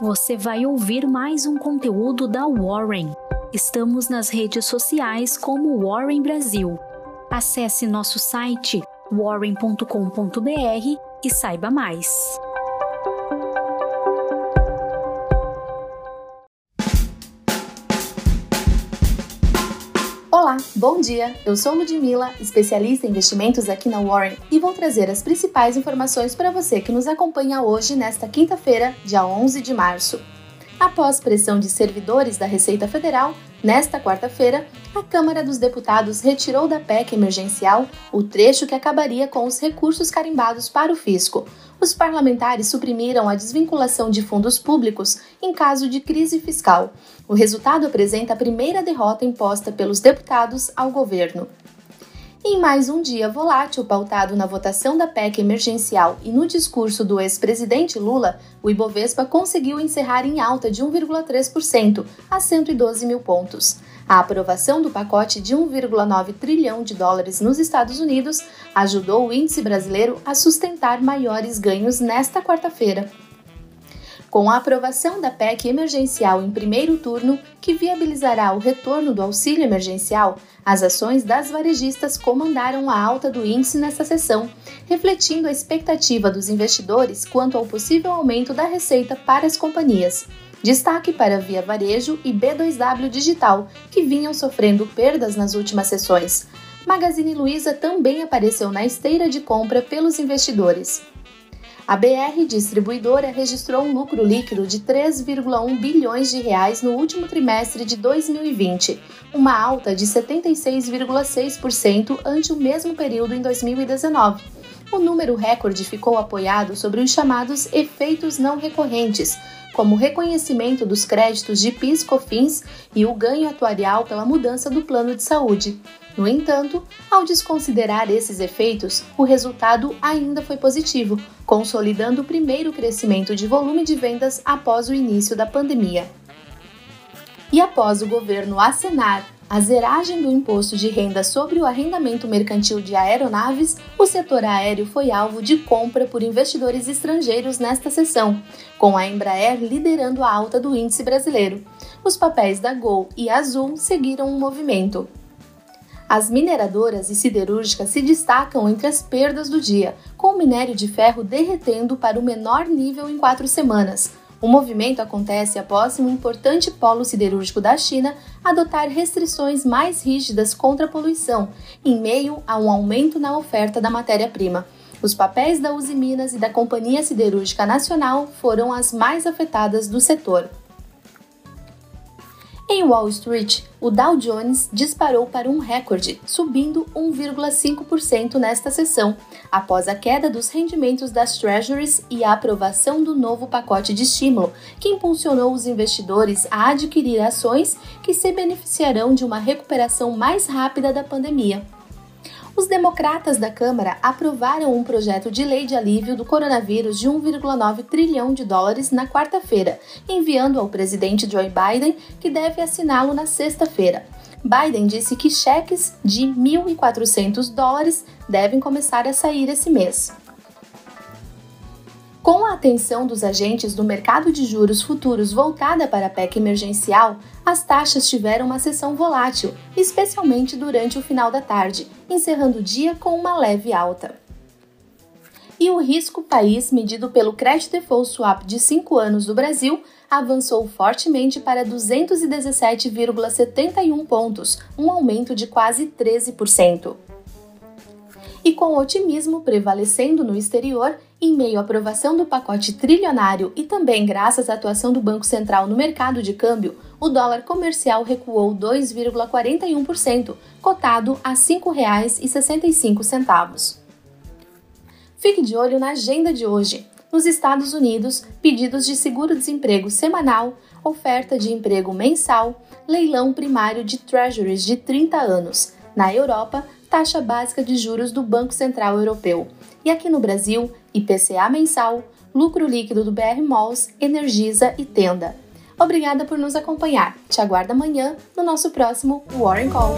você vai ouvir mais um conteúdo da Warren. Estamos nas redes sociais como Warren Brasil. Acesse nosso site warren.com.br e saiba mais. Olá, bom dia! Eu sou Ludmilla, especialista em investimentos aqui na Warren e vou trazer as principais informações para você que nos acompanha hoje, nesta quinta-feira, dia 11 de março. Após pressão de servidores da Receita Federal, nesta quarta-feira, a Câmara dos Deputados retirou da PEC emergencial o trecho que acabaria com os recursos carimbados para o fisco. Os parlamentares suprimiram a desvinculação de fundos públicos em caso de crise fiscal. O resultado apresenta a primeira derrota imposta pelos deputados ao governo. Em mais um dia volátil pautado na votação da PEC emergencial e no discurso do ex-presidente Lula, o Ibovespa conseguiu encerrar em alta de 1,3% a 112 mil pontos. A aprovação do pacote de 1,9 trilhão de dólares nos Estados Unidos ajudou o índice brasileiro a sustentar maiores ganhos nesta quarta-feira. Com a aprovação da PEC emergencial em primeiro turno, que viabilizará o retorno do auxílio emergencial, as ações das varejistas comandaram a alta do índice nesta sessão, refletindo a expectativa dos investidores quanto ao possível aumento da receita para as companhias. Destaque para Via Varejo e B2W Digital, que vinham sofrendo perdas nas últimas sessões. Magazine Luiza também apareceu na esteira de compra pelos investidores. A BR Distribuidora registrou um lucro líquido de 3,1 bilhões de reais no último trimestre de 2020, uma alta de 76,6% ante o mesmo período em 2019. O número recorde ficou apoiado sobre os chamados efeitos não recorrentes, como o reconhecimento dos créditos de PIS/COFINS e o ganho atuarial pela mudança do plano de saúde. No entanto, ao desconsiderar esses efeitos, o resultado ainda foi positivo, consolidando o primeiro crescimento de volume de vendas após o início da pandemia. E após o governo acenar a zeragem do imposto de renda sobre o arrendamento mercantil de aeronaves, o setor aéreo foi alvo de compra por investidores estrangeiros nesta sessão, com a Embraer liderando a alta do índice brasileiro. Os papéis da Gol e Azul seguiram o um movimento. As mineradoras e siderúrgicas se destacam entre as perdas do dia, com o minério de ferro derretendo para o menor nível em quatro semanas. O movimento acontece após um importante polo siderúrgico da China adotar restrições mais rígidas contra a poluição, em meio a um aumento na oferta da matéria-prima. Os papéis da Uzi Minas e da Companhia Siderúrgica Nacional foram as mais afetadas do setor. Em Wall Street, o Dow Jones disparou para um recorde, subindo 1,5% nesta sessão, após a queda dos rendimentos das Treasuries e a aprovação do novo pacote de estímulo, que impulsionou os investidores a adquirir ações que se beneficiarão de uma recuperação mais rápida da pandemia os democratas da Câmara aprovaram um projeto de lei de alívio do coronavírus de 1,9 trilhão de dólares na quarta-feira, enviando ao presidente Joe Biden, que deve assiná-lo na sexta-feira. Biden disse que cheques de 1.400 dólares devem começar a sair esse mês. Com a atenção dos agentes do mercado de juros futuros voltada para a PEC emergencial, as taxas tiveram uma sessão volátil, especialmente durante o final da tarde, encerrando o dia com uma leve alta. E o risco país, medido pelo Credit Default Swap de 5 anos do Brasil, avançou fortemente para 217,71 pontos, um aumento de quase 13% e com otimismo prevalecendo no exterior, em meio à aprovação do pacote trilionário e também graças à atuação do Banco Central no mercado de câmbio, o dólar comercial recuou 2,41%, cotado a R$ 5,65. Fique de olho na agenda de hoje. Nos Estados Unidos, pedidos de seguro-desemprego semanal, oferta de emprego mensal, leilão primário de treasuries de 30 anos. Na Europa, taxa básica de juros do Banco Central Europeu. E aqui no Brasil, IPCA mensal, lucro líquido do BR Malls, Energisa e Tenda. Obrigada por nos acompanhar. Te aguardo amanhã no nosso próximo Warren Call.